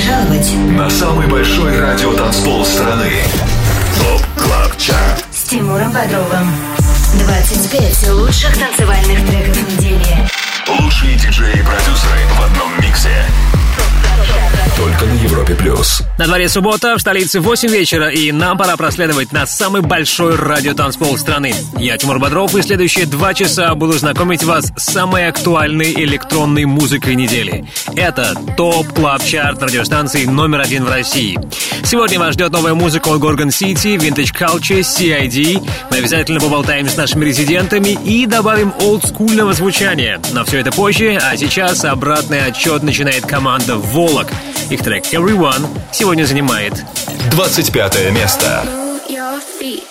пожаловать на самый большой радиотанцпол страны. ТОП КЛАБ ЧАРТ с Тимуром Бодровым. 25 лучших танцевальных треков недели. Лучшие диджеи и продюсеры в одном миксе. Только на Европе плюс. На дворе суббота, в столице 8 вечера, и нам пора проследовать на самый большой радиотанцпол страны. Я Тимур Бодров, и следующие два часа буду знакомить вас с самой актуальной электронной музыкой недели. Это Top Club Chart радиостанции номер один в России. Сегодня вас ждет новая музыка от Gorgon City, Vintage Culture, CID. Мы обязательно поболтаем с нашими резидентами и добавим олдскульного звучания. Но все это позже, а сейчас обратный отсчет начинает команда Volac. Их трек «Everyone» сегодня занимает 25 место. четвертое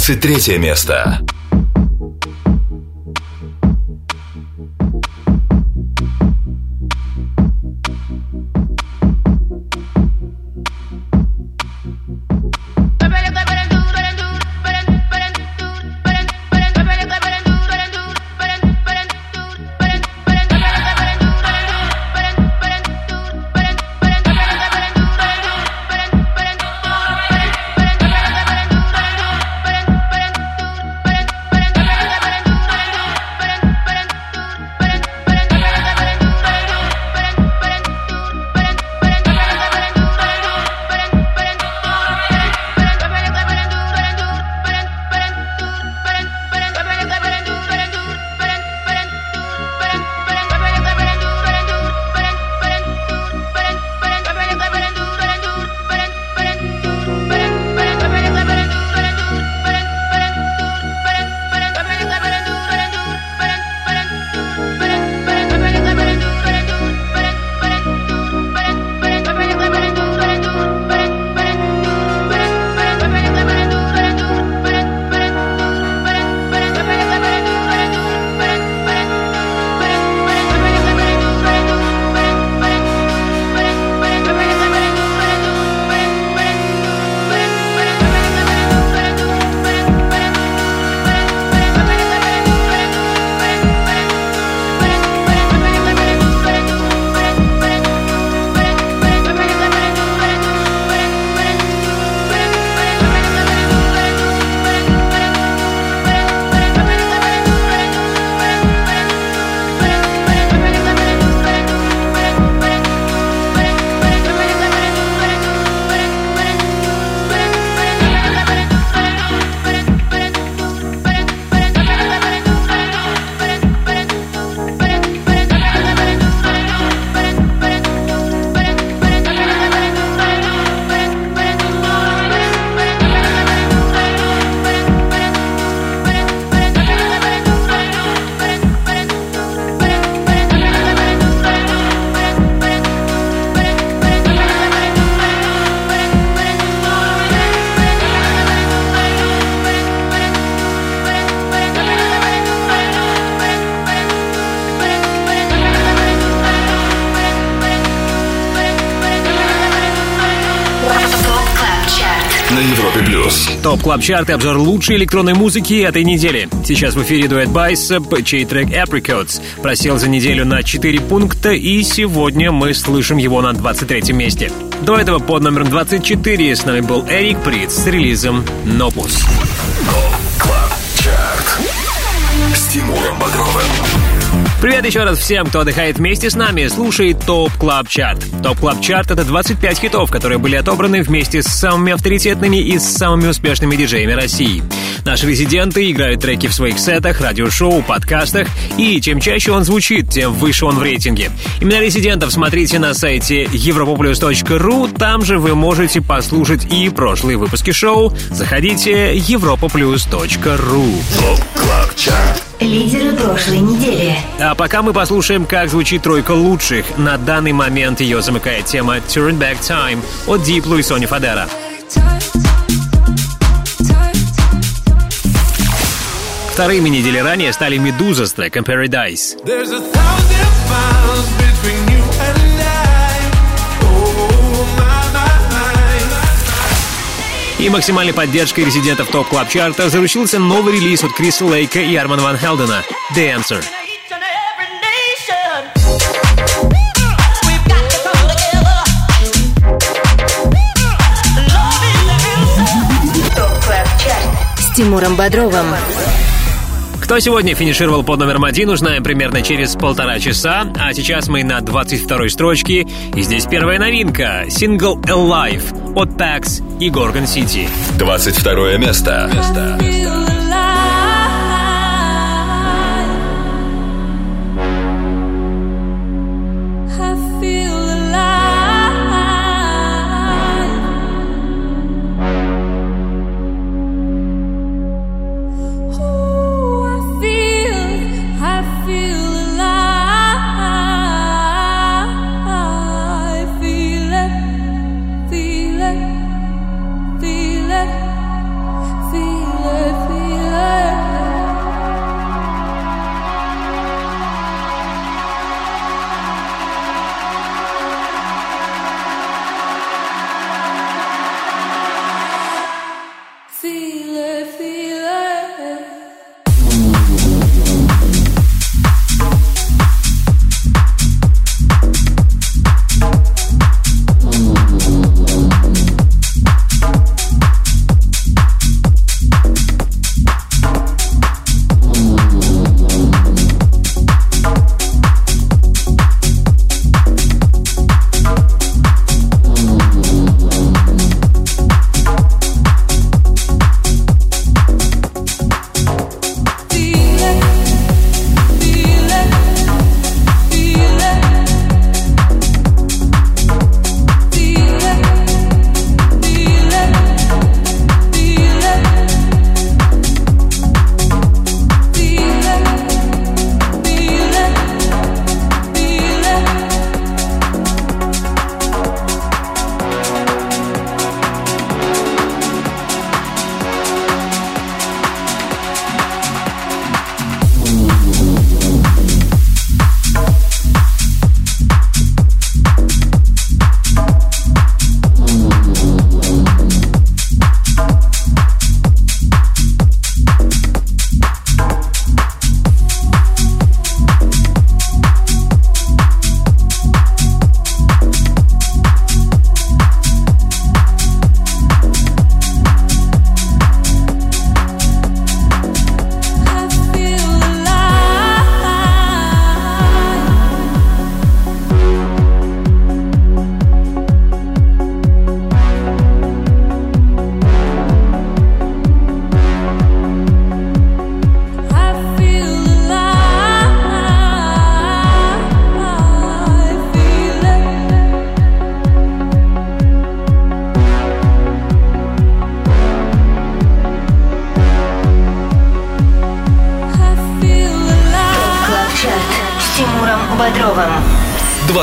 23 место. Top Club Chart и обзор лучшей электронной музыки этой недели. Сейчас в эфире дуэт Bicep, чей трек Apricots просел за неделю на 4 пункта, и сегодня мы слышим его на 23 месте. До этого под номером 24 с нами был Eric Prydz с релизом Nopus. Клаб Чарт с Тимуром Бодровым. Привет еще раз всем, кто отдыхает вместе с нами, слушает Top Club Chart. Top Club Chart — это 25 хитов, которые были отобраны вместе с самыми авторитетными и самыми успешными диджеями России. Наши резиденты играют треки в своих сетах, радиошоу, подкастах, и чем чаще он звучит, тем выше он в рейтинге. Имена резидентов смотрите на сайте europaplus.ru, там же вы можете послушать и прошлые выпуски шоу. Заходите europaplus.ru. Top Club Chart. Лидеры прошлой недели. А пока мы послушаем, как звучит тройка лучших. На данный момент ее замыкает тема Turn Back Time от Диплу и Сони Фадера. Вторыми недели ранее стали «Медуза» с треком «Paradise». И максимальной поддержкой резидентов топ клаб чарта заручился новый релиз от Криса Лейка и Арман Ван Хелдена «The Answer». Тимуром Бодровым. Кто сегодня финишировал под номером один, узнаем примерно через полтора часа. А сейчас мы на 22-й строчке. И здесь первая новинка. Сингл Alive от Pax и Gorgon City. 22 место. место.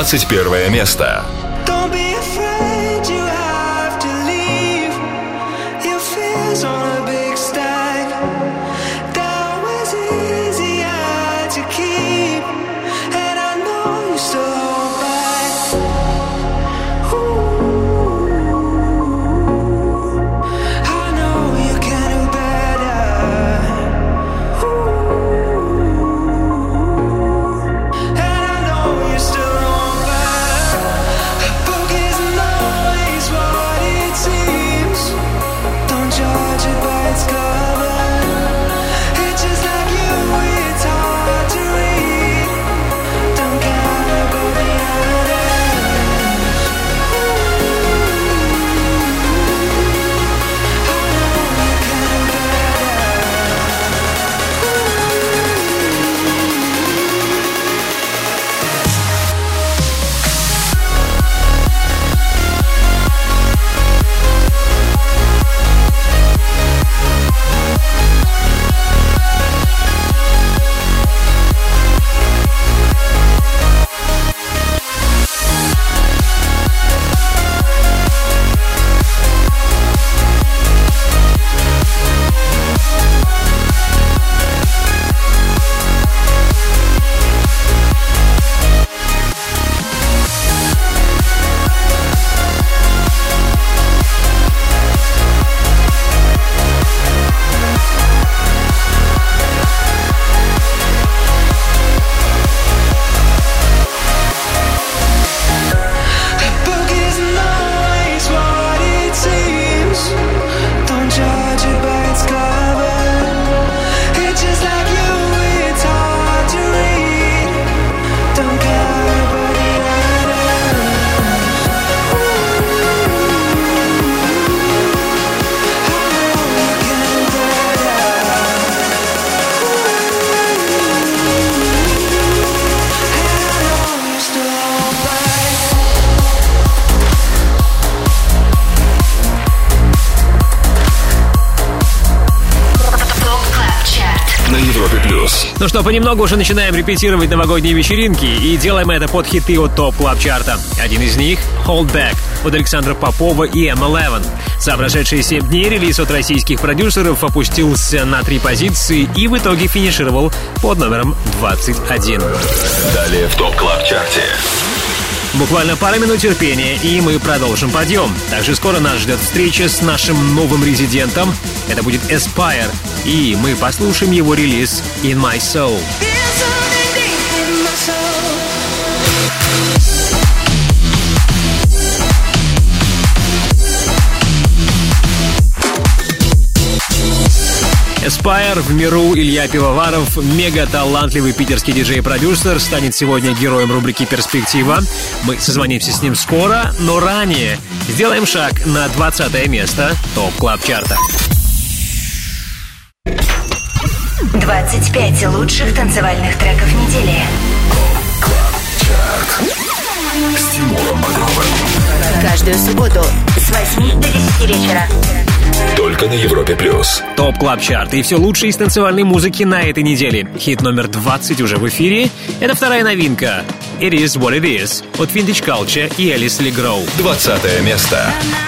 21 место. Что, понемногу уже начинаем репетировать новогодние вечеринки и делаем это под хиты от топ клаб чарта Один из них — Hold Back от Александра Попова и M11. За прошедшие 7 дней релиз от российских продюсеров опустился на три позиции и в итоге финишировал под номером 21. Далее в топ клаб чарте Буквально пара минут терпения, и мы продолжим подъем. Также скоро нас ждет встреча с нашим новым резидентом. Это будет Aspire, и мы послушаем его релиз «In My Soul». Aspire в миру Илья Пивоваров, мега-талантливый питерский диджей-продюсер, станет сегодня героем рубрики «Перспектива». Мы созвонимся с ним скоро, но ранее сделаем шаг на 20 место Top Club Chart'а. 25 лучших танцевальных треков недели. С Тимуром Каждую субботу с 8 до 10 вечера. Только на Европе плюс. Top Club Chart и все лучшее из танцевальной музыки на этой неделе. Хит номер 20 уже в эфире. Это вторая новинка. It is what it is от Vintage Culture и Элис Легроу. 20 место. so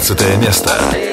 15 место.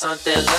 something.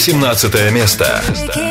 18 место. место.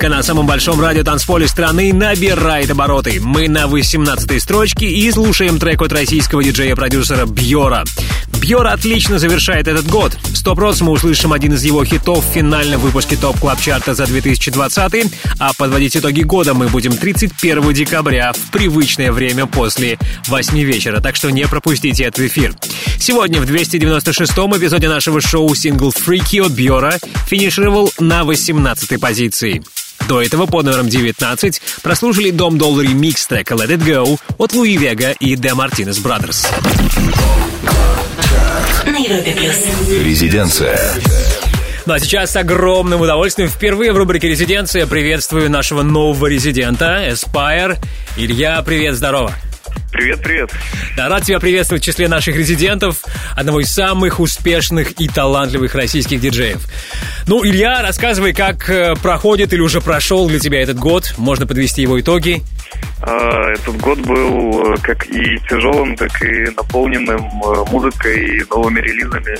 Вечеринка на самом большом радиотанцполе страны набирает обороты. Мы на 18 строчке и слушаем трек от российского диджея-продюсера Бьора. Бьор отлично завершает этот год. Что мы услышим один из его хитов в финальном выпуске Top Club Chart'а за 2020, а подводить итоги года мы будем 31 декабря в привычное время после 8 вечера, так что не пропустите этот эфир. Сегодня в 296-м эпизоде нашего шоу сингл «Freaky» от Бьора финишировал на 18-й позиции. До этого по номерам 19 прослушали Дом Долл ремикс трека Let It Go от Луи Вега и The Martinez Brothers. На Европе плюс. Резиденция. Ну а сейчас с огромным удовольствием впервые в рубрике «Резиденция» приветствую нашего нового резидента, Aspire. Илья, привет, здорово. Привет, привет. Да, рад тебя приветствовать в числе наших резидентов, одного из самых успешных и талантливых российских диджеев. Ну, Илья, рассказывай, как э, проходит или уже прошел для тебя этот год. Можно подвести его итоги. А, Этот год был э, как и тяжелым, так и наполненным э, музыкой и новыми релизами.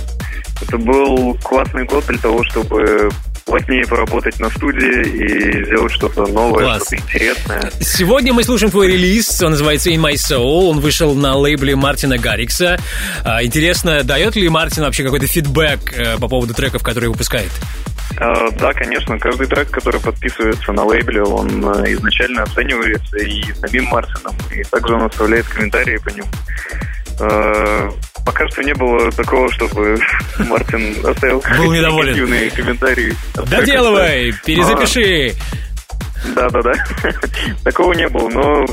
Это был классный год для того, чтобы плотнее поработать на студии и сделать что-то новое, Класс. что-то интересное. Сегодня мы слушаем твой релиз, он называется In My Soul, он вышел на лейбле Мартина Гаррикса. А, Интересно, дает ли Мартин вообще какой-то фидбэк э, по поводу треков, которые выпускает? А, Да, конечно, каждый трек, который подписывается на лейбле, он э, изначально оценивается и самим Мартином, и также он оставляет комментарии по нему. А, Пока что не было такого, чтобы Мартин оставил Был недоволен. негативные комментарии. Доделывай, перезапиши. Да, да, да. Такого не было, но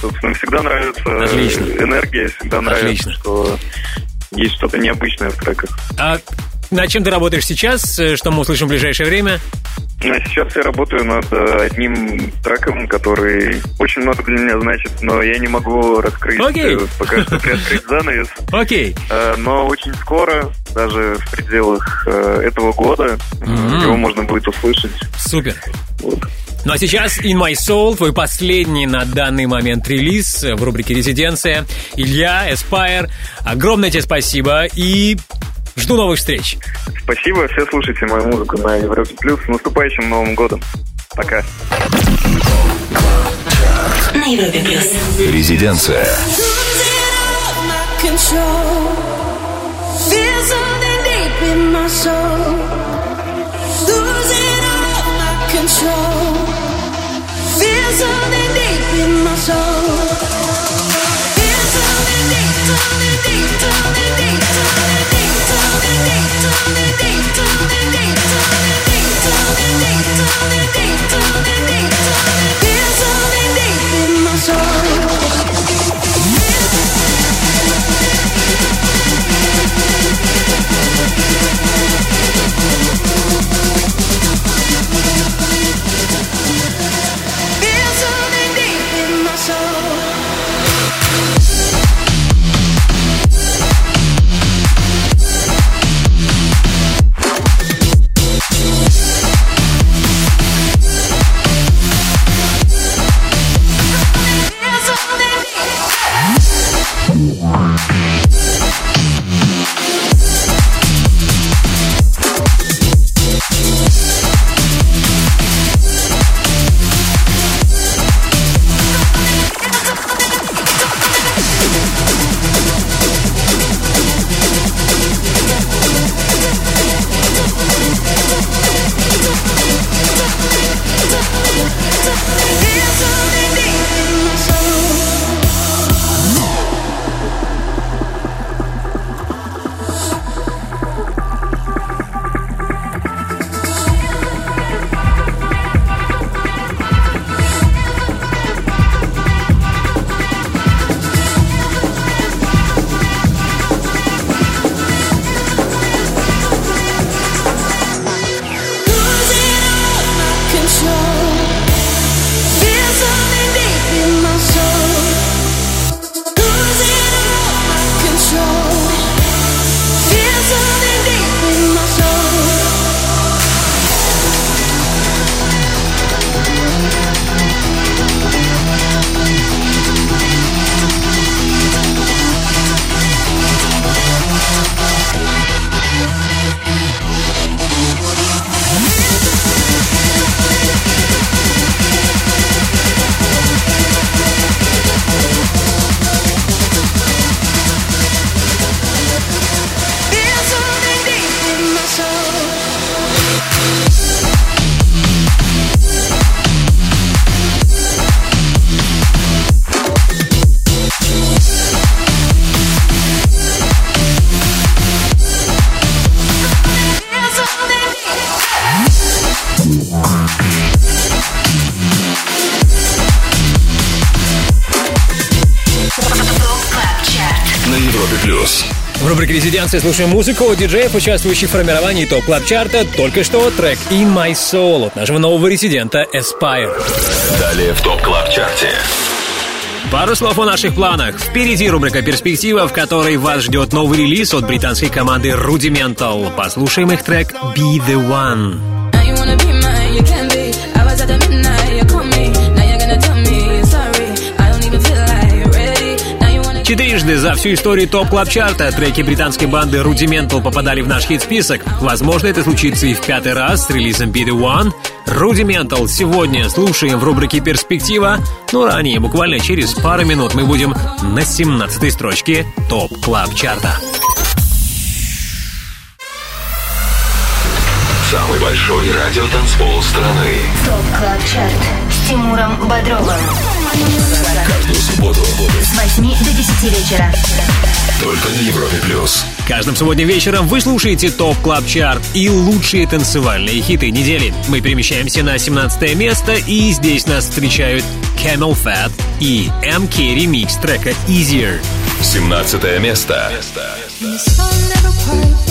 собственно, всегда нравится Отлично. энергия, всегда нравится, Отлично. что есть что-то необычное в треках. А над чем ты работаешь сейчас? Э, Что мы услышим в ближайшее время? Сейчас я работаю над э, одним треком, который очень много для меня значит, но я не могу раскрыть Окей. э, пока что приоткрыть занавес. Окей. Но очень скоро, даже в пределах этого года, Мгм. его можно будет услышать. Супер. Вот. Ну а сейчас In My Soul, твой последний на данный момент релиз в рубрике «Резиденция». Илья, Aspire, огромное тебе спасибо и жду новых встреч. Спасибо, все слушайте мою музыку на Европе Плюс. С наступающим Новым годом. Пока. На Европе плюс. Резиденция. Feel something deep in my soul. Losing all of my control. Feel something deep in my soul. Feel something deep, something deep, something deep, something deep, Here's all in my soul. Рубрике «Резиденция» слушаем музыку от диджеев, участвующих в формировании топ клаб чарта Только что трек «In My Soul» от нашего нового резидента Aspire. Далее в топ клаб чарте Пару слов о наших планах. Впереди рубрика «Перспектива», в которой вас ждет новый релиз от британской команды Rudimental. Послушаем их трек «Be The One». Четырежды за всю историю топ клаб чарта треки британской банды Rudimental попадали в наш хит-список. Возможно, это случится и в пятый раз с релизом Be The One. Rudimental сегодня слушаем в рубрике «Перспектива», но ранее, буквально через пару минут, мы будем на 17 строчке топ клаб чарта. Самый большой радиотанцпол страны. ТОП КЛАБ ЧАРТ с Тимуром Бодровым. Каждую субботу С 8 до 10 вечера. только на Европе плюс. Каждым субботним вечером вы слушаете Top Club Chart и лучшие танцевальные хиты недели. Мы перемещаемся на 17 место, и здесь нас встречают CamelPhat и MK ремикс трека Easier. 17 место. The sun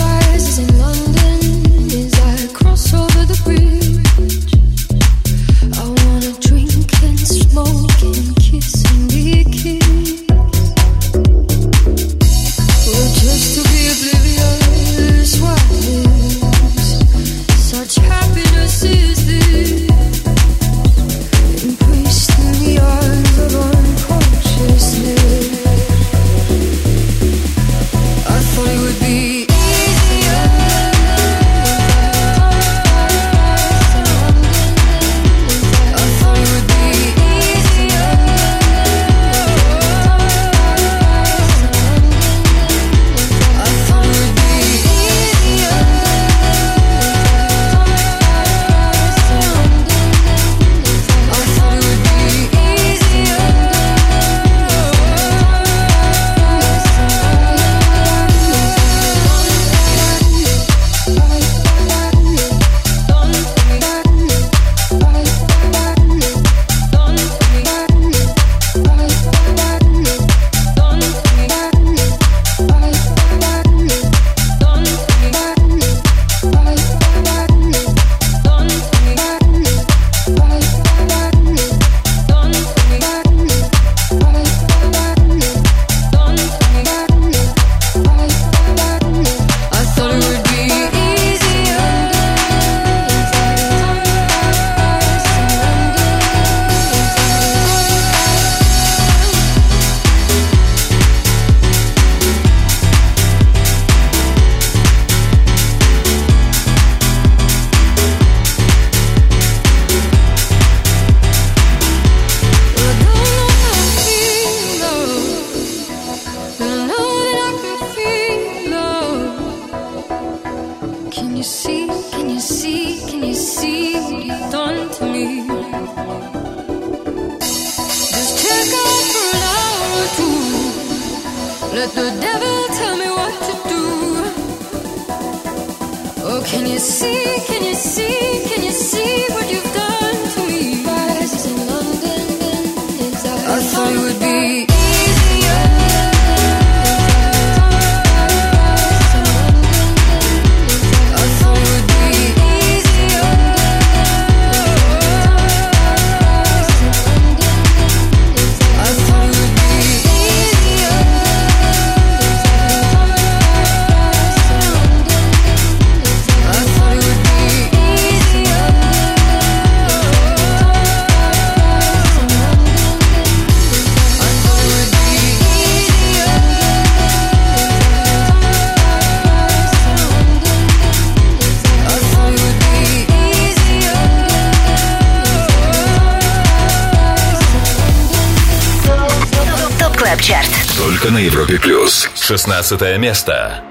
16 место.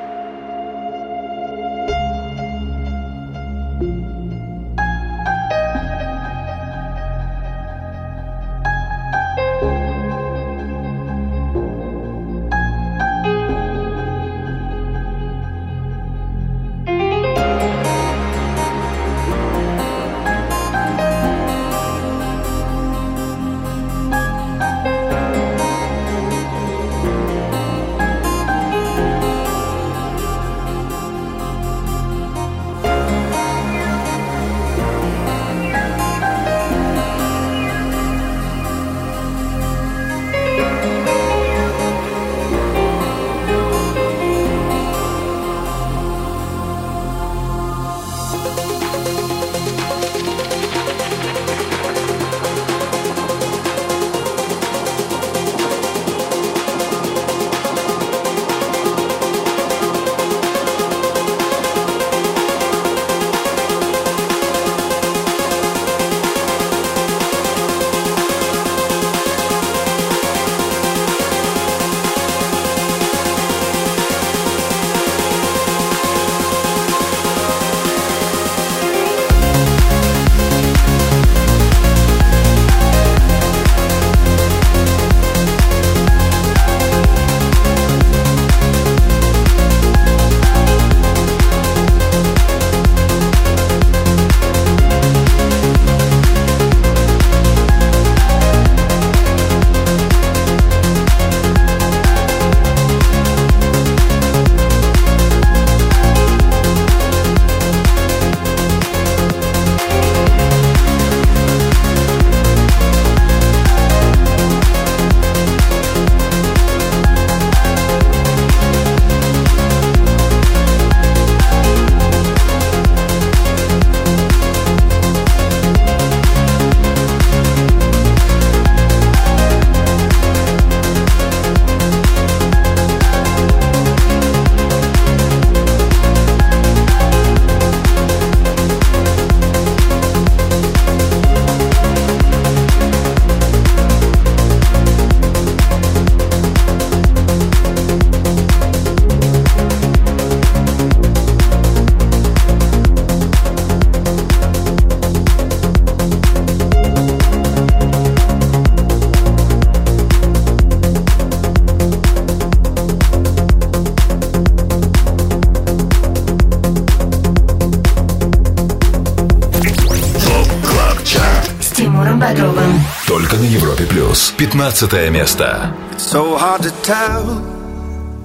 15 место. So hard to tell,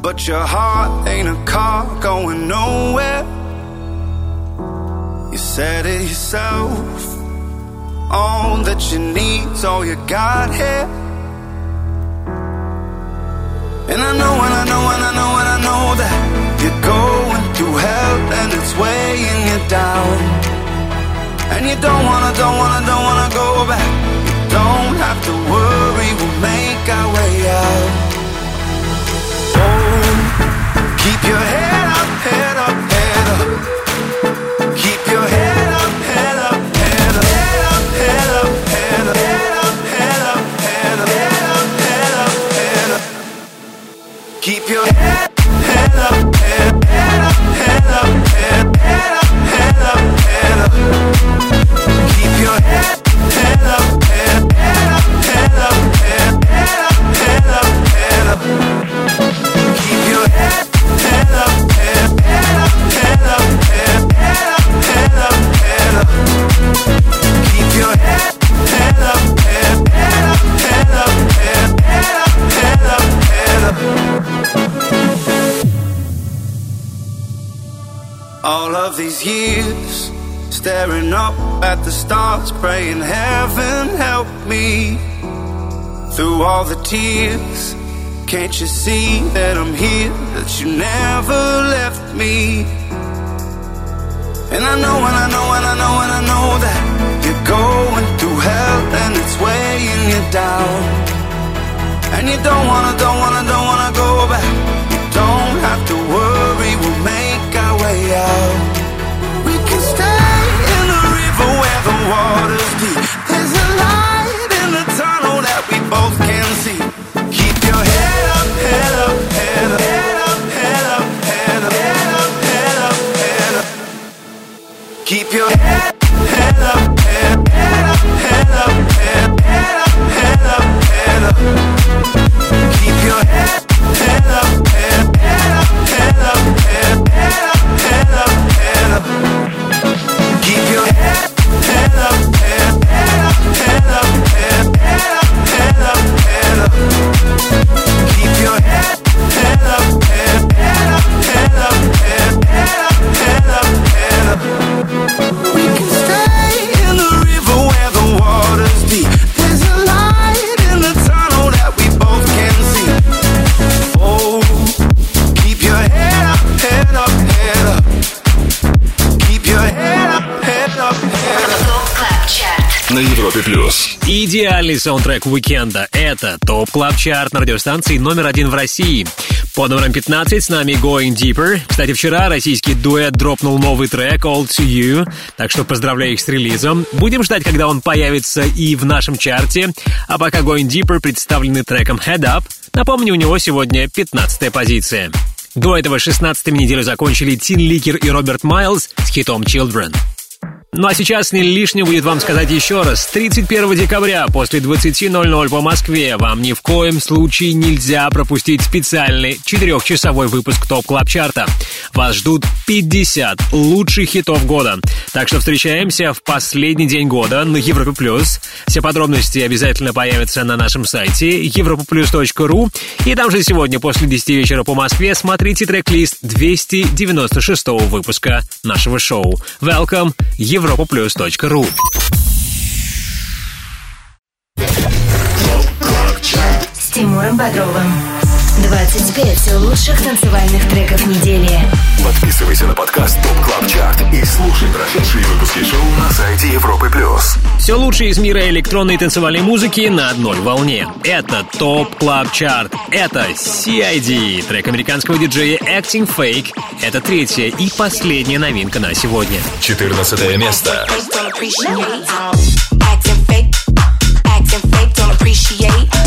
but your heart ain't a car going nowhere. You said it yourself. All that you need's all you got here. And I know, and I know, and I know, and I know that you're going through hell and it's weighing you down. And you don't wanna, don't wanna, don't wanna go back. Worry, we'll make our way out. Oh, keep your head up, head up, head up. Keep your head up, head up, head up, head up, head up, head up, head up, head up, head up. Keep your head these years, staring up at the stars, praying heaven help me. Through all the tears, can't you see that I'm here, that you never left me? And I know, and I know, and I know, and I know that you're going through hell and it's weighing you down. And you don't wanna, don't wanna, don't wanna go Идеальный саундтрек уикенда. Это Top Club Chart на радиостанции номер один в России. Под номером 15 с нами Going Deeper. Кстати, вчера российский дуэт дропнул новый трек All To You, так что поздравляю их с релизом. Будем ждать, когда он появится и в нашем чарте. А пока Going Deeper представлены треком Head Up. Напомню, у него сегодня 15 позиция. До этого 16 неделю закончили Tinlicker и Роберт Майлз с хитом Children. Ну а сейчас не лишним будет вам сказать еще раз. 31 декабря после 20.00 по Москве вам ни в коем случае нельзя пропустить специальный четырехчасовой выпуск Top Club Chart'а. Вас ждут 50 лучших хитов года. Так что встречаемся в последний день года на Европе Плюс. Все подробности обязательно появятся на нашем сайте europaplus.ru. И там же сегодня после 10 вечера по Москве смотрите трек-лист 296 выпуска нашего шоу. Welcome, europaplus.ru. С Тимуром Бодровым. 25 лучших танцевальных треков недели. Подписывайся на подкаст Top Club Chart и слушай прошедшие выпуски шоу на сайте Европы плюс. Все лучшее из мира электронной танцевальной музыки на одной волне. Это Top Club Chart. Это CID, трек американского диджея Acting Fake. Это третья и последняя новинка на сегодня. 14 место. Acting fake, acting fake, don't appreciate.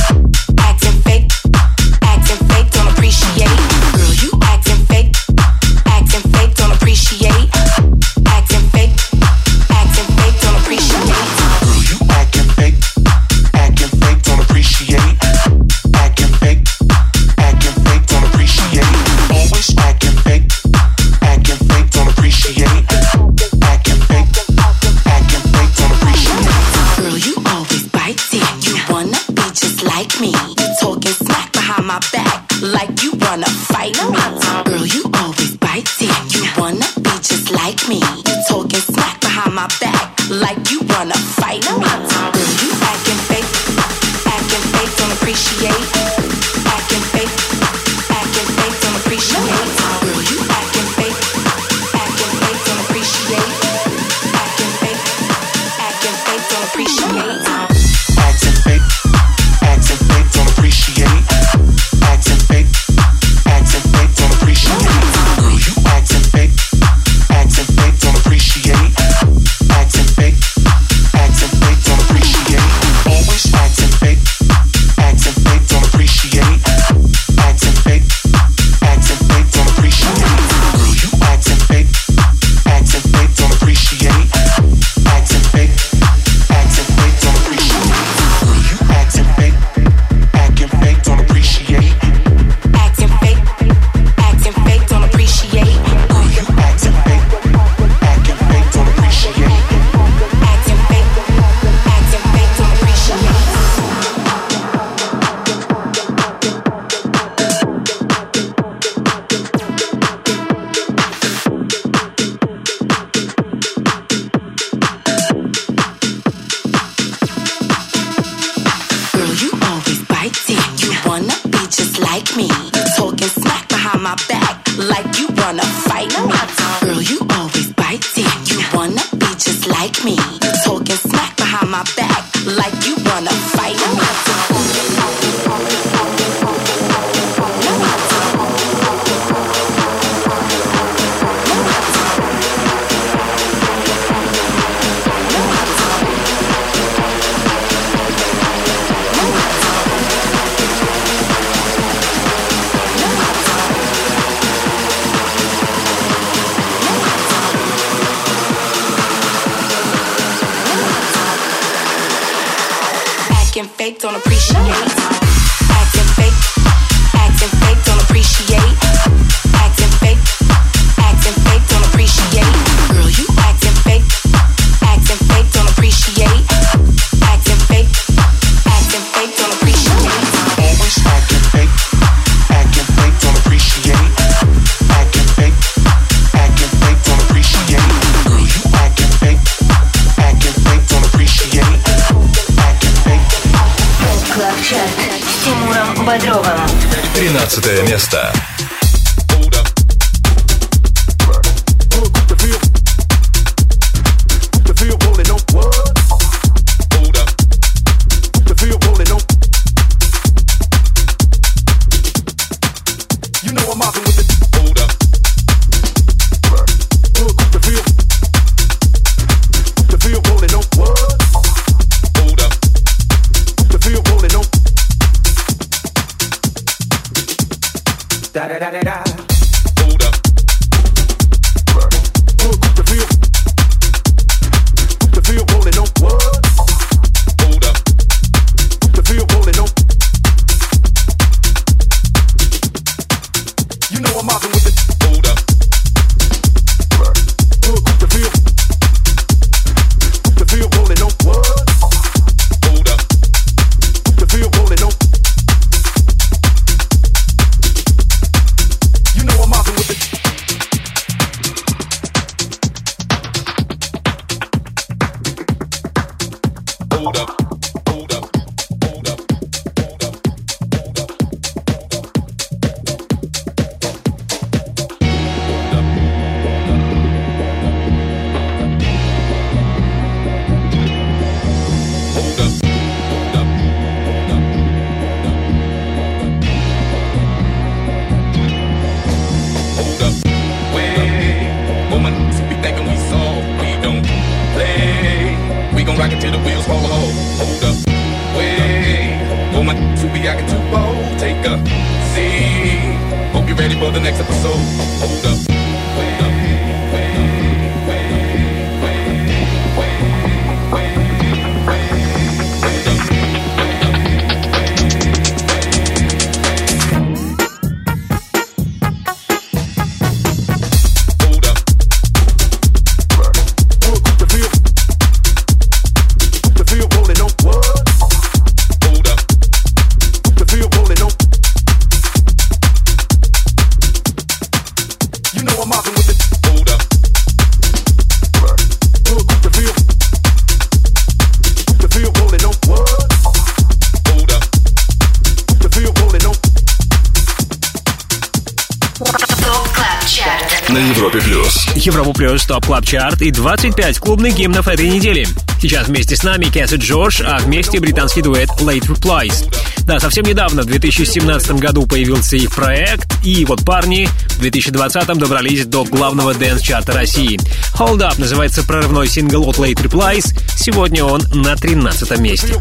Chart и 25 клубных гимнов этой недели. Сейчас вместе с нами Кэс и Джош, а вместе британский дуэт Late Replies. Да, совсем недавно, в 2017 году появился их проект, и вот парни в 2020 добрались до главного dance-чарта России. Hold Up называется прорывной сингл от Late Replies. Сегодня он на 13 месте.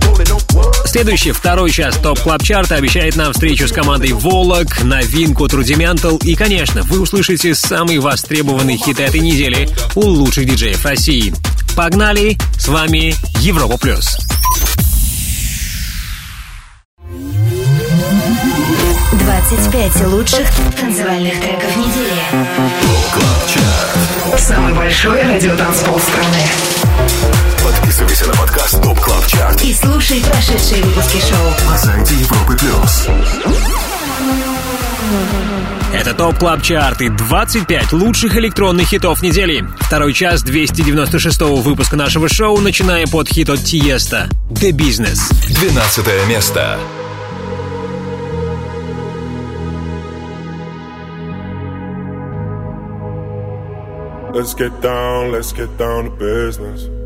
Следующий, второй час Top Club Chart'а обещает нам встречу с командой Volac, новинку от Rudimental и, конечно, вы услышите самый востребованный хит этой недели у лучших диджеев России. Погнали! С вами Европа Плюс. 25 лучших танцевальных треков недели. Самый большой радиотанцпол страны. И слушай прошедшие выпуски шоу. на сайте Европы Плюс. Это Top Club Chart и 25 лучших электронных хитов недели. Второй час 296 выпуска нашего шоу начинаем под хит от Tiësto «The Business». 12 место. Let's get down, let's get down to business.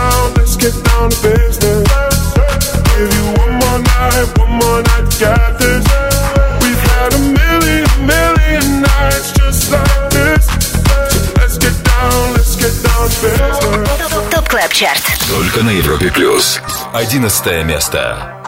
Let's get down, let's get down to business. Give you one more night, one more night to get this. We've had a million, million nights just like this. So let's get down, let's get down to business. ТОП Клаб Чарт. Только на Европе Плюс. 11 место.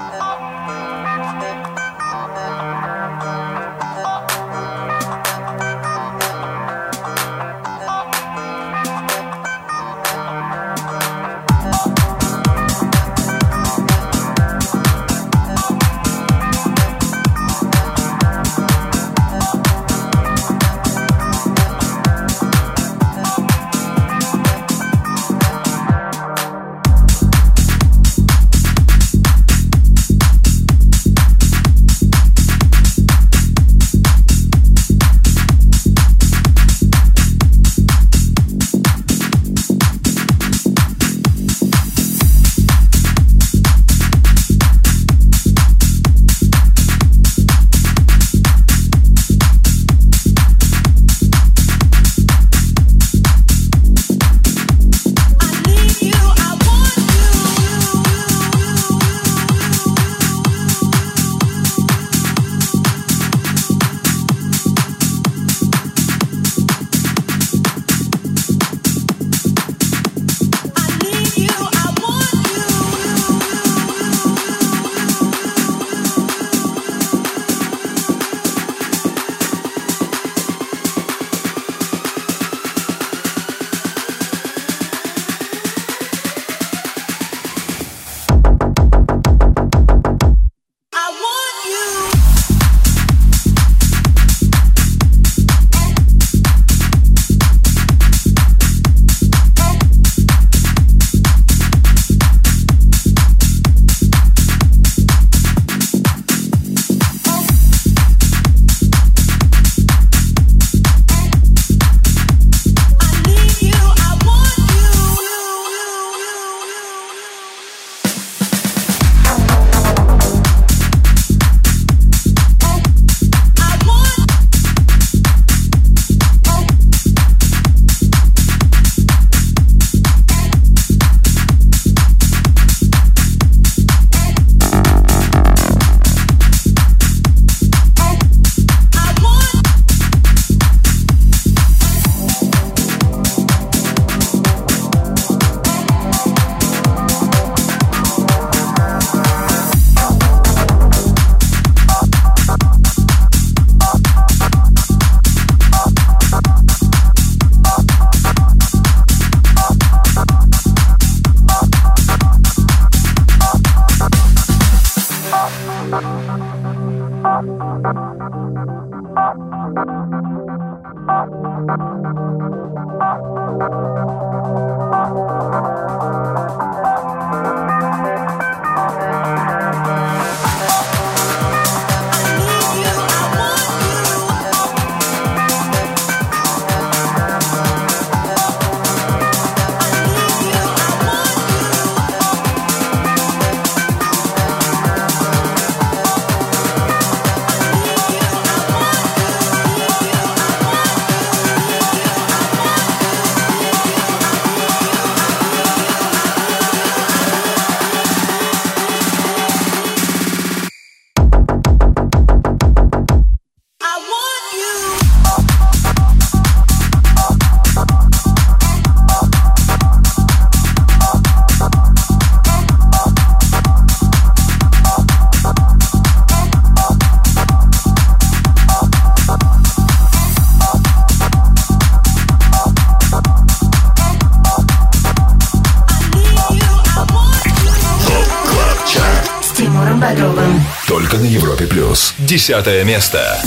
десятое место.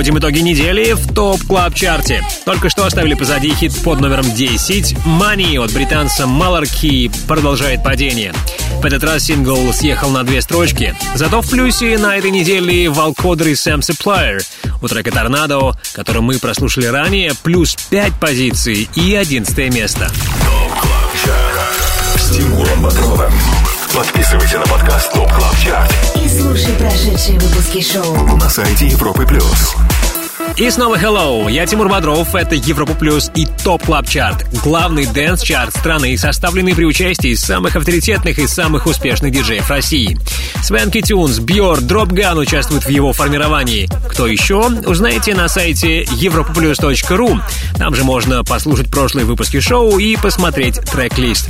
подводим итоги недели в топ клаб чарте Только что оставили позади хит под номером 10 «Money» от британца Маларки продолжает падение. В этот раз сингл съехал на две строчки. Зато в плюсе на этой неделе Валкодер и Сэм Сеплайер. У трека «Торнадо», который мы прослушали ранее, плюс 5 позиций и 11 место. Подписывайся на подкаст Top Club Chart. И слушай прошедшие выпуски шоу на сайте Европы Плюс. И снова hello, я Тимур Бодров, это Европа Плюс и Top Club Chart. Главный dance-чарт страны, составленный при участии самых авторитетных и самых успешных диджеев России. Swanky Tunes, Бьор, Dropgun участвуют в его формировании. Кто еще, узнаете на сайте europaplus.ru. Там же можно послушать прошлые выпуски шоу и посмотреть трек-лист.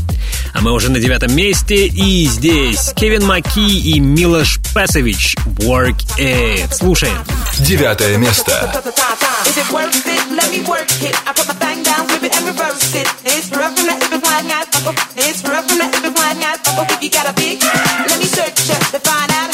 А мы уже на девятом месте, и здесь Кевин Маки и Милош Песович Work It. Слушаем. Девятое место. Is it worth it? Let me work it. I put my thing down, flip it and reverse it. It's rough from that if it's It's rough from that if it's If you got a big, let me search ya to find out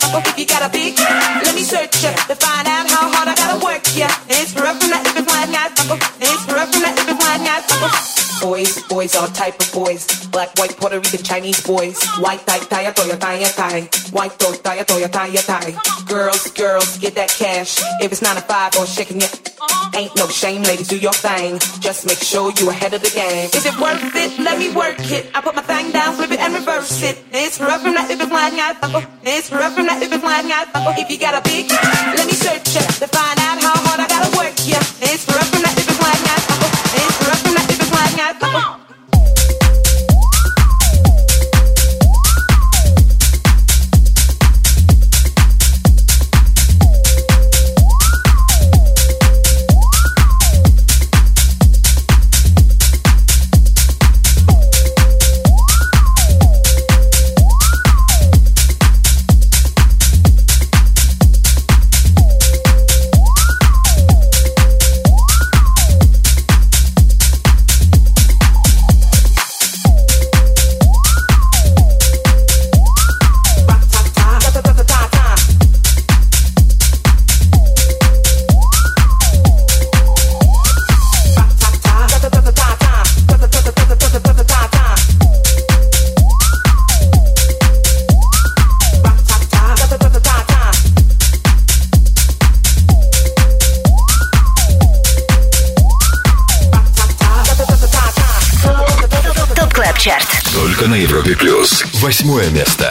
gotta if you gotta be. Let me search ya to find out how hard I gotta work ya. Chinese boys. All type of voice. Black, white Puerto Rican, Chinese voice. White tie, tie, toya, tie, tie. White toe, tie, toya, tie, tie. Girls, girls, get that cash. If it's nine to five or shaking it, ain't no shame, ladies, do your thing. Just make sure you ahead of the game. Is it worth it? Let me work it. I put my thing down, flip it and reverse it. It's rough from that if it's flying out. It's rough from that if it's flying out. If you got a big, let me search it to find out how hard I gotta work. Yeah, it's rough from that 了 out. Come on. Восьмое место.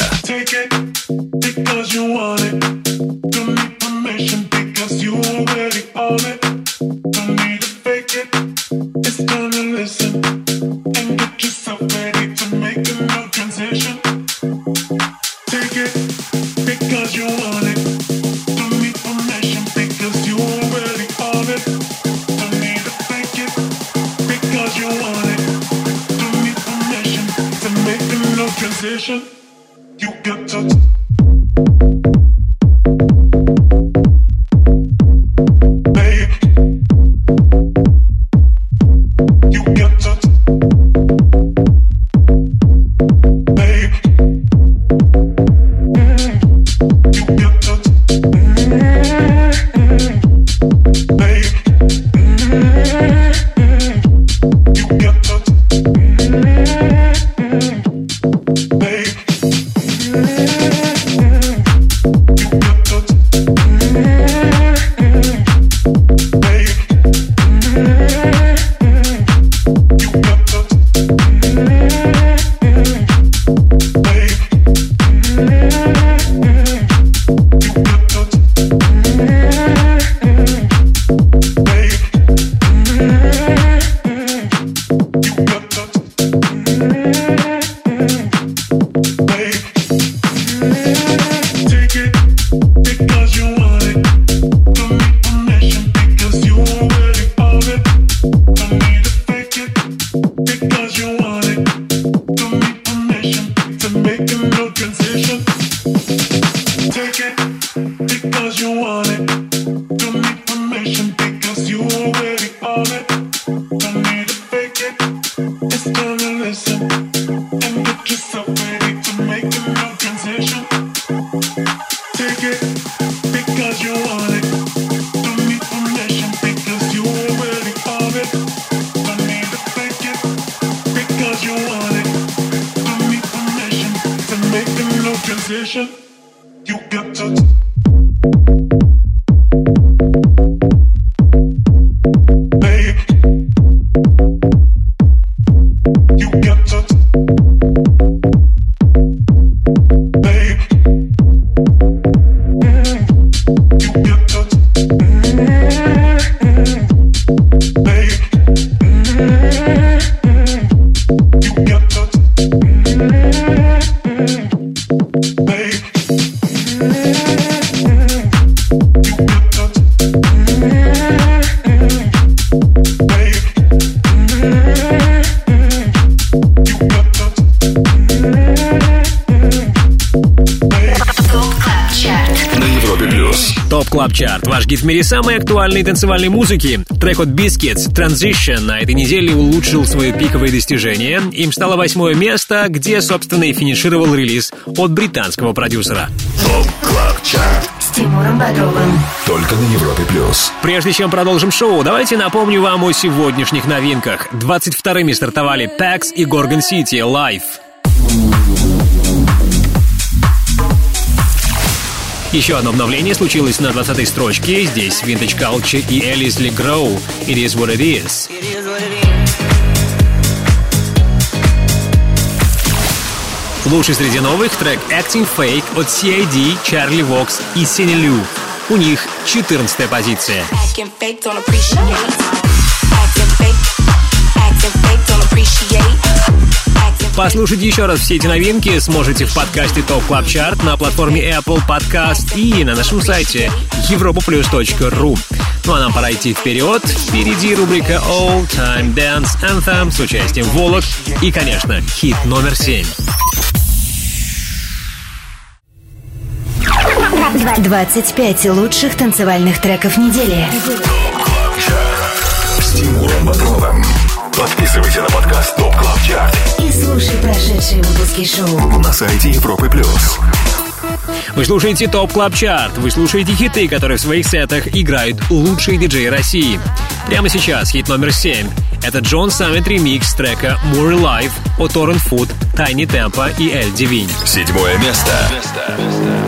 Гид в мире самой актуальной танцевальной музыки. Трек от Biscuits Transition на этой неделе улучшил свои пиковые достижения. Им стало восьмое место, где, собственно, и финишировал релиз от британского продюсера. Тимуром Бодровым. Только на Европе плюс. Прежде чем продолжим шоу, давайте напомню вам о сегодняшних новинках. 22-ми стартовали Pax и Gorgon City Live. Еще одно обновление случилось на 20-й строчке. Здесь Vintage Culture и Элис Ли Гроу. It is what it is. Лучший среди новых трек Acting Fake от CID, Charlie Vox и Синя Лю. У них 14 позиция. Acting fake, don't appreciate. Послушать еще раз все эти новинки сможете в подкасте Top Club Chart на платформе Apple Podcast и на нашем сайте europaplus.ru. Ну а нам пора идти вперед. Впереди рубрика All Time Dance Anthem с участием Volac и, конечно, хит номер 7. 25 лучших танцевальных треков недели. С Тимуром Бодровым. Подписывайся на подкаст Top Club Chart И слушай прошедшие выпуски шоу. на сайте Европы плюс. Вы слушаете Top Club Chart. Вы слушаете хиты, которые в своих сетах играют лучшие диджеи России. Прямо сейчас хит номер 7. Это John Summit ремикс трека More Life от Torren Foot, Tinie Tempah и L Devine. Седьмое место. Cause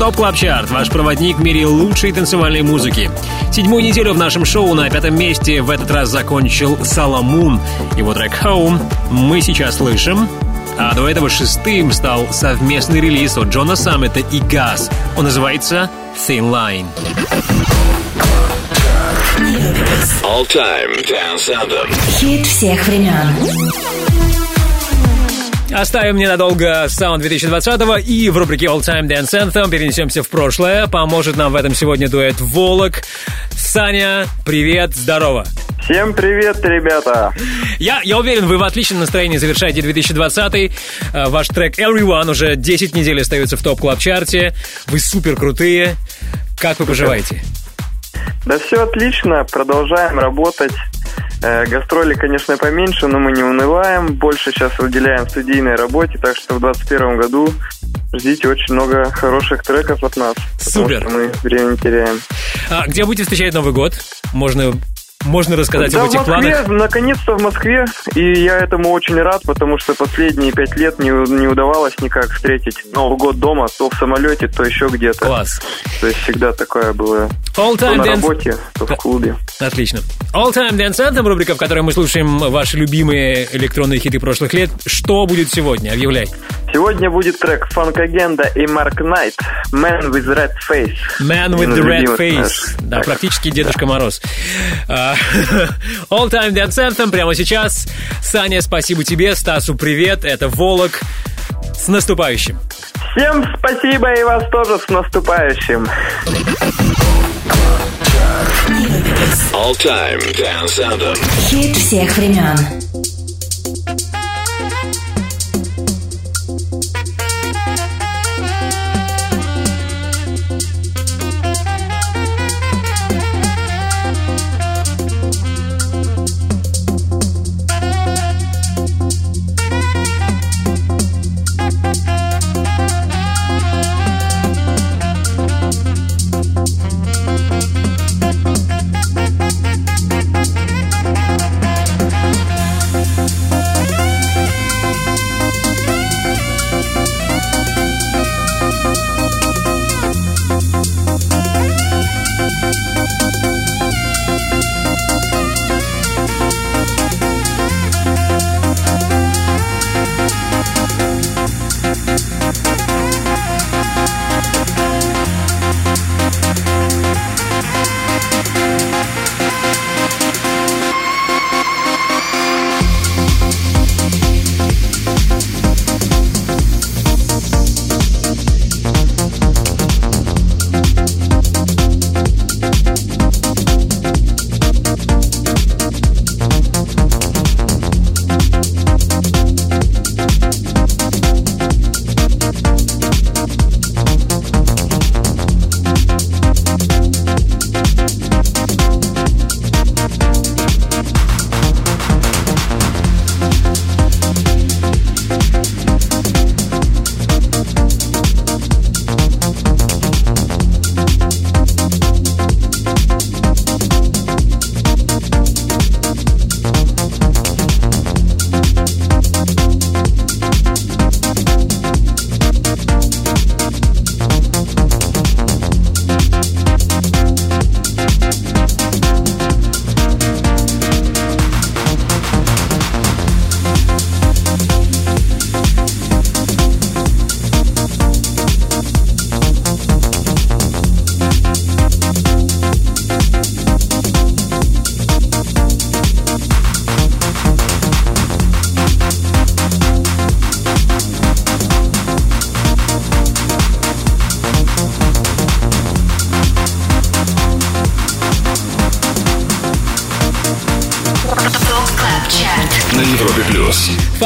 Top Club Chart, ваш проводник в мире лучшей танцевальной музыки. Седьмую неделю в нашем шоу на пятом месте в этот раз закончил Solomun. Его трек «Home» мы сейчас слышим. А до этого шестым стал совместный релиз от John'а Summit'а и Guz. Он называется «Thin Line». All Time Dance Anthem. Хит всех времен. Оставим ненадолго саунд 2020 и в рубрике All Time Dance Anthem перенесемся в прошлое. Поможет нам в этом сегодня дуэт Volac. Саня, привет, здорово. Всем привет, ребята! Я, я уверен, вы в отличном настроении завершаете 2020 Э, Ваш трек Everyone уже 10 недель остается в Top Club Chart'е. Вы супер крутые. Как вы поживаете? Да все отлично, продолжаем работать. Э, Гастроли, конечно, поменьше, но мы не унываем. Больше сейчас уделяем студийной работе, так что в 2021 году ждите очень много хороших треков от нас. Супер. Мы время не теряем. А где будете встречать Новый год? Можно, можно рассказать да, об этих в Москве, планах? наконец-то в Москве, и я этому очень рад, потому что последние пять лет не, не удавалось никак встретить Новый год дома, то в самолете, то еще где-то. Класс. То есть всегда такое было. All то time на dance. работе, то в клубе. Отлично. All Time Dance Anthem, рубрика, в которой мы слушаем ваши любимые электронные хиты прошлых лет. Что будет сегодня? Объявляй. Сегодня будет трек Фанкагенда и Марк Найт «Man with Red Face». Man with the red face. Да, практически Дедушка Мороз. А, All Time Dance Anthem прямо сейчас. Саня, спасибо тебе. Стасу привет. Это Волок. С наступающим. Всем спасибо и вас тоже с наступающим. All Time Dance Anthem. Хит всех времен.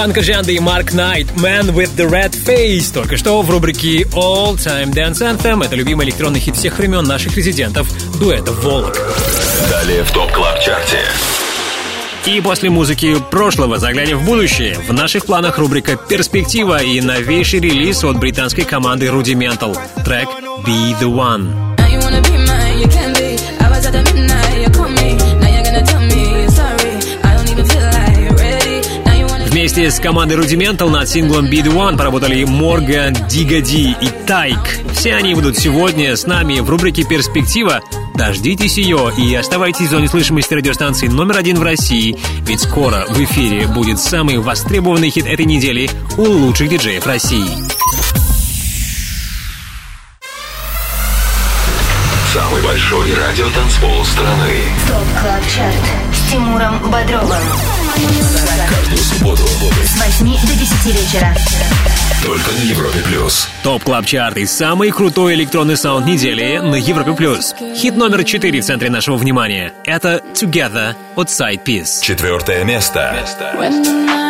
Плюс. Funkagenda и Mark Knight, Man with the Red Face. Только что в рубрике All Time Dance Anthem. Это любимый электронный хит всех времен наших резидентов, дуэта Volac. Далее в Top Club Chart'е. И после музыки прошлого заглянем в будущее. В наших планах рубрика «Перспектива» и новейший релиз от британской команды Rudimental. Трек «Be the One». Вместе с командой Rudimental над синглом Be The One поработали Морган, Дигади и Тайк. Все они будут сегодня с нами в рубрике «Перспектива». Дождитесь ее и оставайтесь в зоне слышимости радиостанции номер один в России, ведь скоро в эфире будет самый востребованный хит этой недели у лучших диджеев России. Самый большой радиотанцпол страны. Top Club Chart с Тимуром Бодровым. Каждую субботу С 8 до 10 вечера. только на Европе Плюс. Top Club Chart и самый крутой электронный саунд недели на Европе Плюс. Хит номер 4 в центре нашего внимания. Это Together от Sidepiece. Четвертое место. When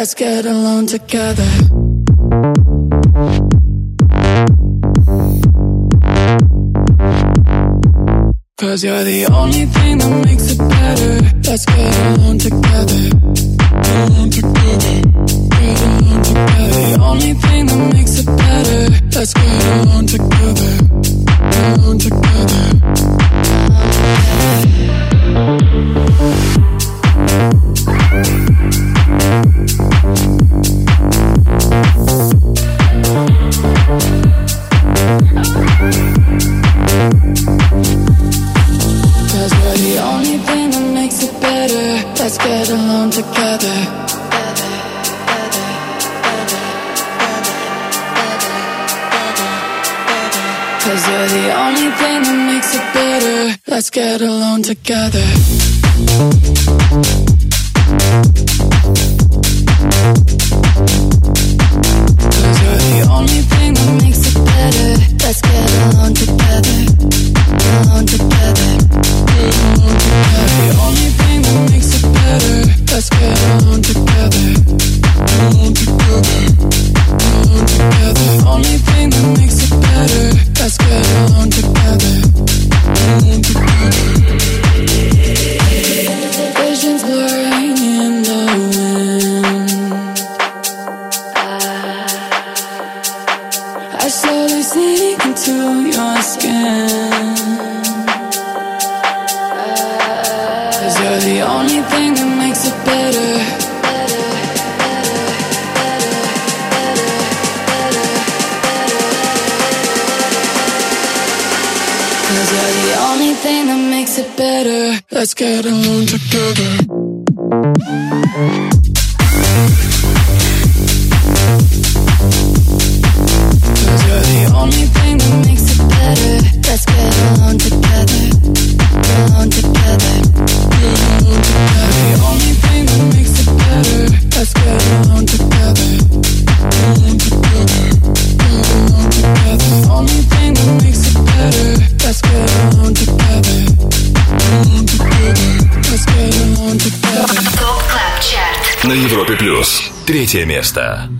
Let's get alone together. Cause you're the only thing that makes it better. Let's get alone together. Get alone together. Get alone together. The only thing that makes it better. Let's get alone together. Get alone together. Третье место.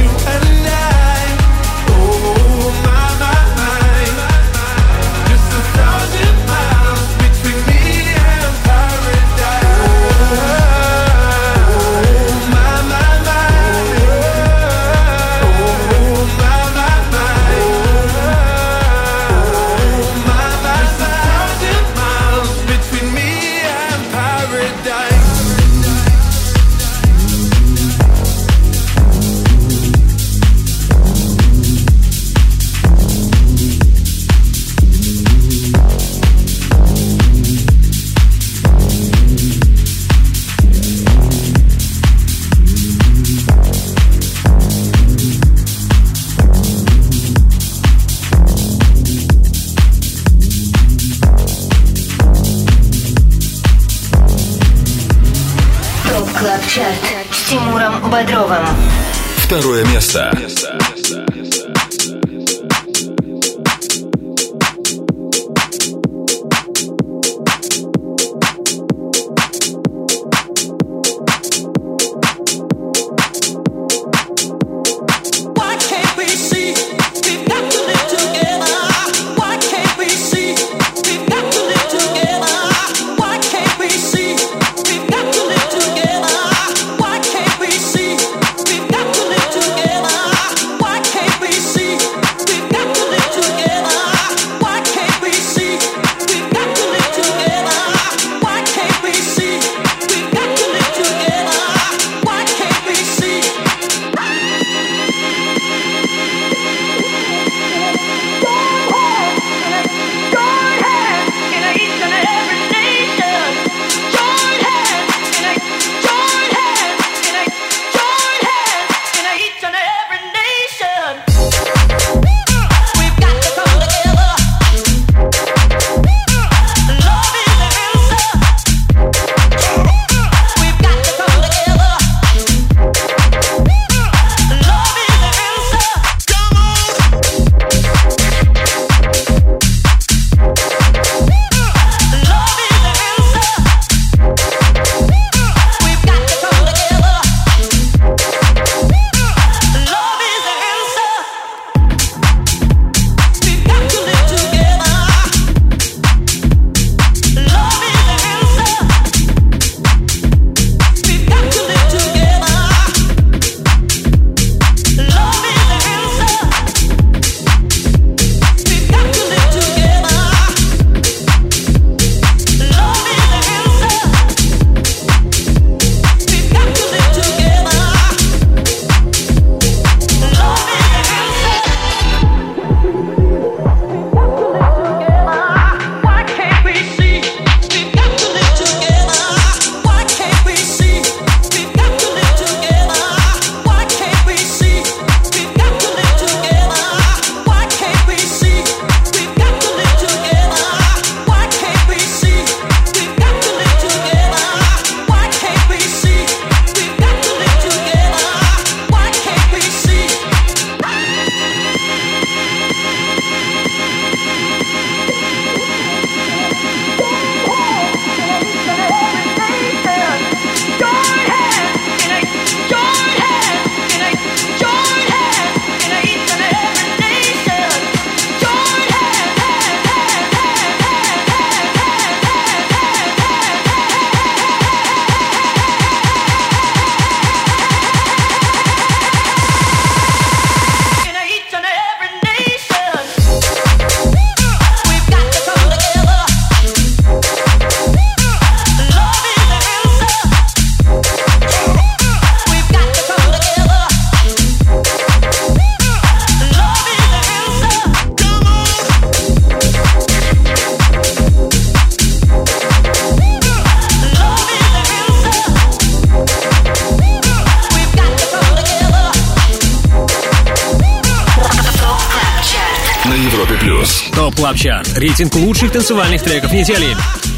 Рейтинг лучших танцевальных треков недели.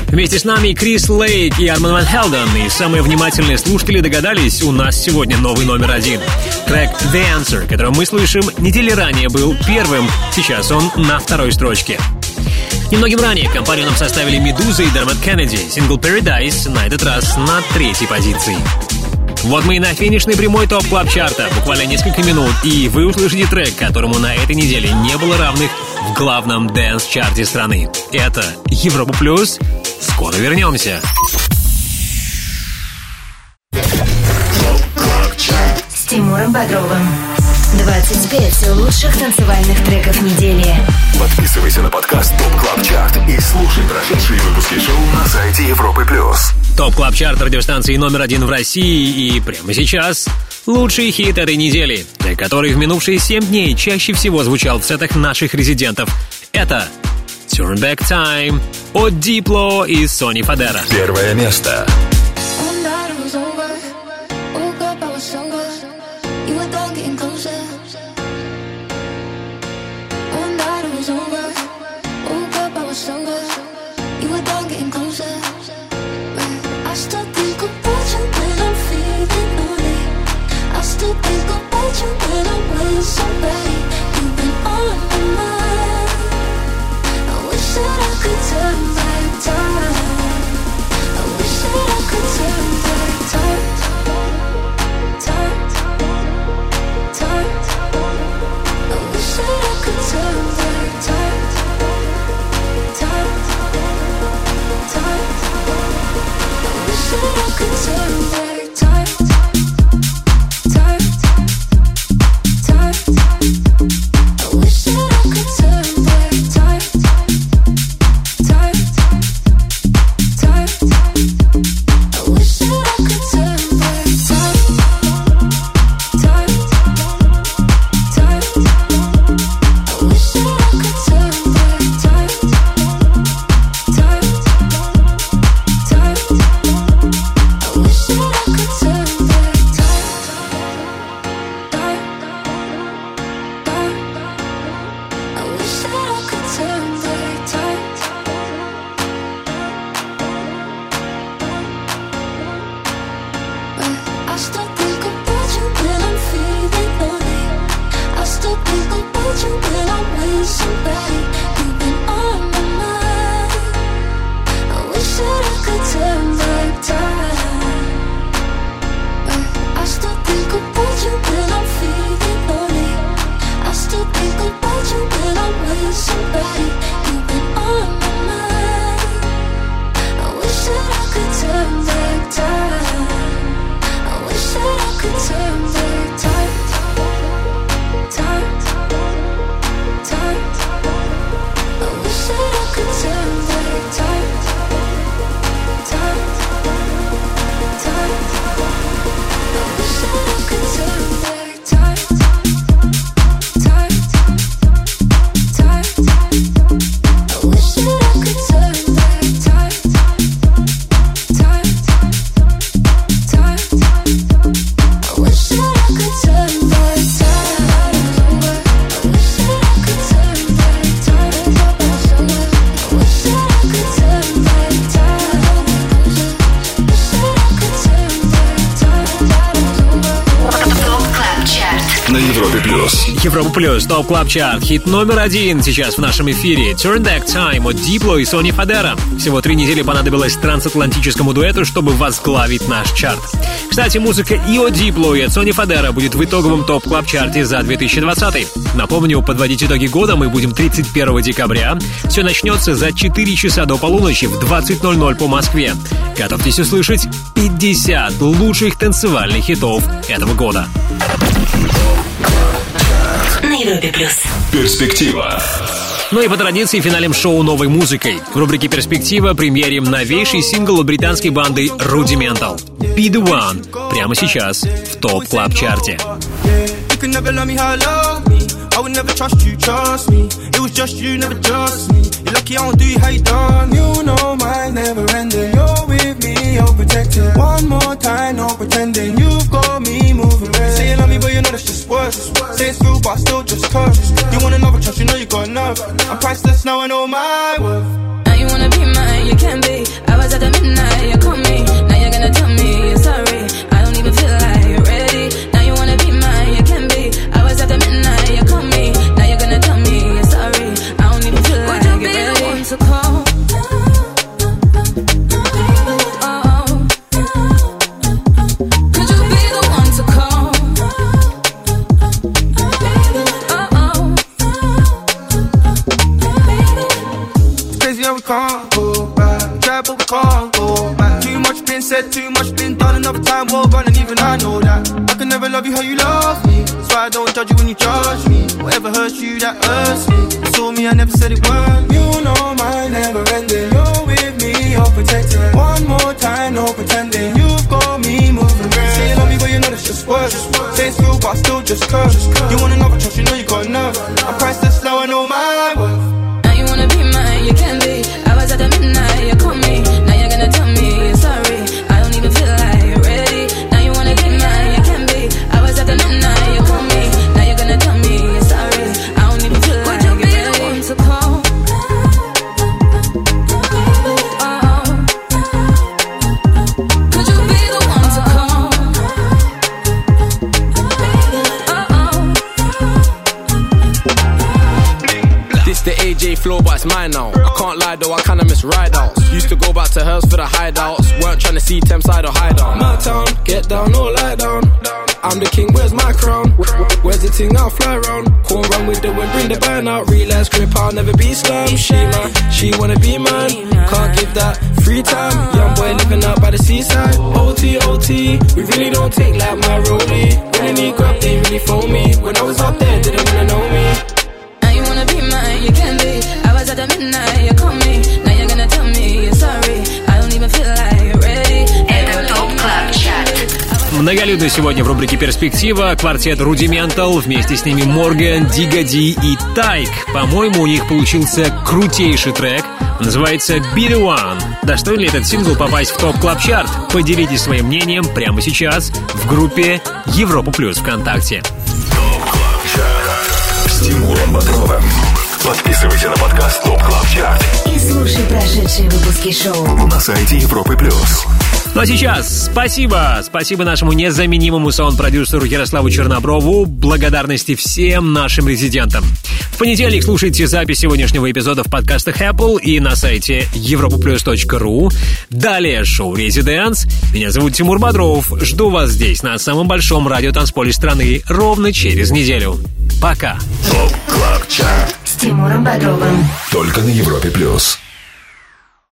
Вместе с нами Крис Лейк и Арман Ван Хелден. И самые внимательные слушатели догадались, у нас сегодня новый номер один. Трек The Answer, который мы слышим, недели ранее был первым, сейчас он на второй строчке. Немногим ранее компанию нам составили Медуза и Дермат Кеннеди. Сингл Paradise на этот раз на третьей позиции. Вот мы и на финишной прямой топ клаб чарта Буквально несколько минут, и вы услышите трек, которому на этой неделе не было равных в главном dance-чарте страны. Это Европа Плюс. Скоро вернемся. С Тимуром Бодровым. 25 лучших танцевальных треков недели. Подписывайся на подкаст Top Club Chart и слушай прошедшие выпуски шоу на сайте Европы плюс. Top Club Chart радиостанции номер один в России. И прямо сейчас лучший хит этой недели, который в минувшие 7 дней чаще всего звучал в сетах наших резидентов. Это Turn Back Time от Дипло и Сони Фадера. Первое место. British Top Club Chart. Хит номер один сейчас в нашем эфире. Turn Back Time от Diplo и Sonny Fodera. Всего три недели понадобилось трансатлантическому дуэту, чтобы возглавить наш чарт. Кстати, музыка и от Diplo, и от Sonny Fodera будет в итоговом Top Club Chart'е за 2020. Напомню, подводить итоги года мы будем 31 декабря. Все начнется за 4 часа до полуночи в 20.00 по Москве. Готовьтесь услышать 50 лучших танцевальных хитов этого года. Европе плюс. Перспектива. Ну и по традиции финалем шоу новой музыкой. В рубрике «Перспектива» премьерим новейший сингл британской банды Rudimental «Be The One» прямо сейчас в топ клаб чарте. One Say it's real, but I still just curve. You want another chance, you know you got enough. I'm priceless now, I know my worth. Now you wanna be mine, you can be. I just cause AJ flow, but it's mine now. I can't lie though, I kinda miss rideouts. Used to go back to hers for the hideouts. Weren't trying to see Thameside or hideout. My town, get down or lie down. I'm the king, where's my crown? Where's the thing I'll fly around? Corn run with the wind, bring the band out. Realize grip, I'll never be slam. She man, she wanna be man. Can't give that free time. Young boy living out by the seaside. OT, OT, we really don't take like my rollie. When I need grab, they really phone me. When I was up there, didn't wanna know me. Now you wanna be mine, you can the midnight, you call me. Now you're gonna tell me you're sorry. I don't even feel like you're ready. Это Top Club Chart. Многолюдно сегодня в рубрике «Перспектива» квартет Rudimental, вместе с ними Morgan, Digga D и TIKE. По-моему, у них получился крутейший трек. Называется «Be the One». Достоин ли этот сингл попасть в Top Club Chart? Поделитесь своим мнением прямо сейчас в группе Европа Плюс ВКонтакте. С Тимуром Бодровым. Подписывайся на подкаст Top Club Chart И слушай прошедшие выпуски шоу. на сайте Европы Плюс. Ну а сейчас спасибо, спасибо нашему незаменимому саунд-продюсеру Ярославу Черноброву, благодарности всем нашим резидентам. В понедельник слушайте запись сегодняшнего эпизода в подкастах Apple и на сайте europaplus.ru. Далее шоу «Residents». Меня зовут Тимур Бодров. Жду вас здесь, на самом большом радиотанцполе страны, ровно через неделю. Пока. Top Club Chart. Тимуром Бодровым. Только на Европе Плюс.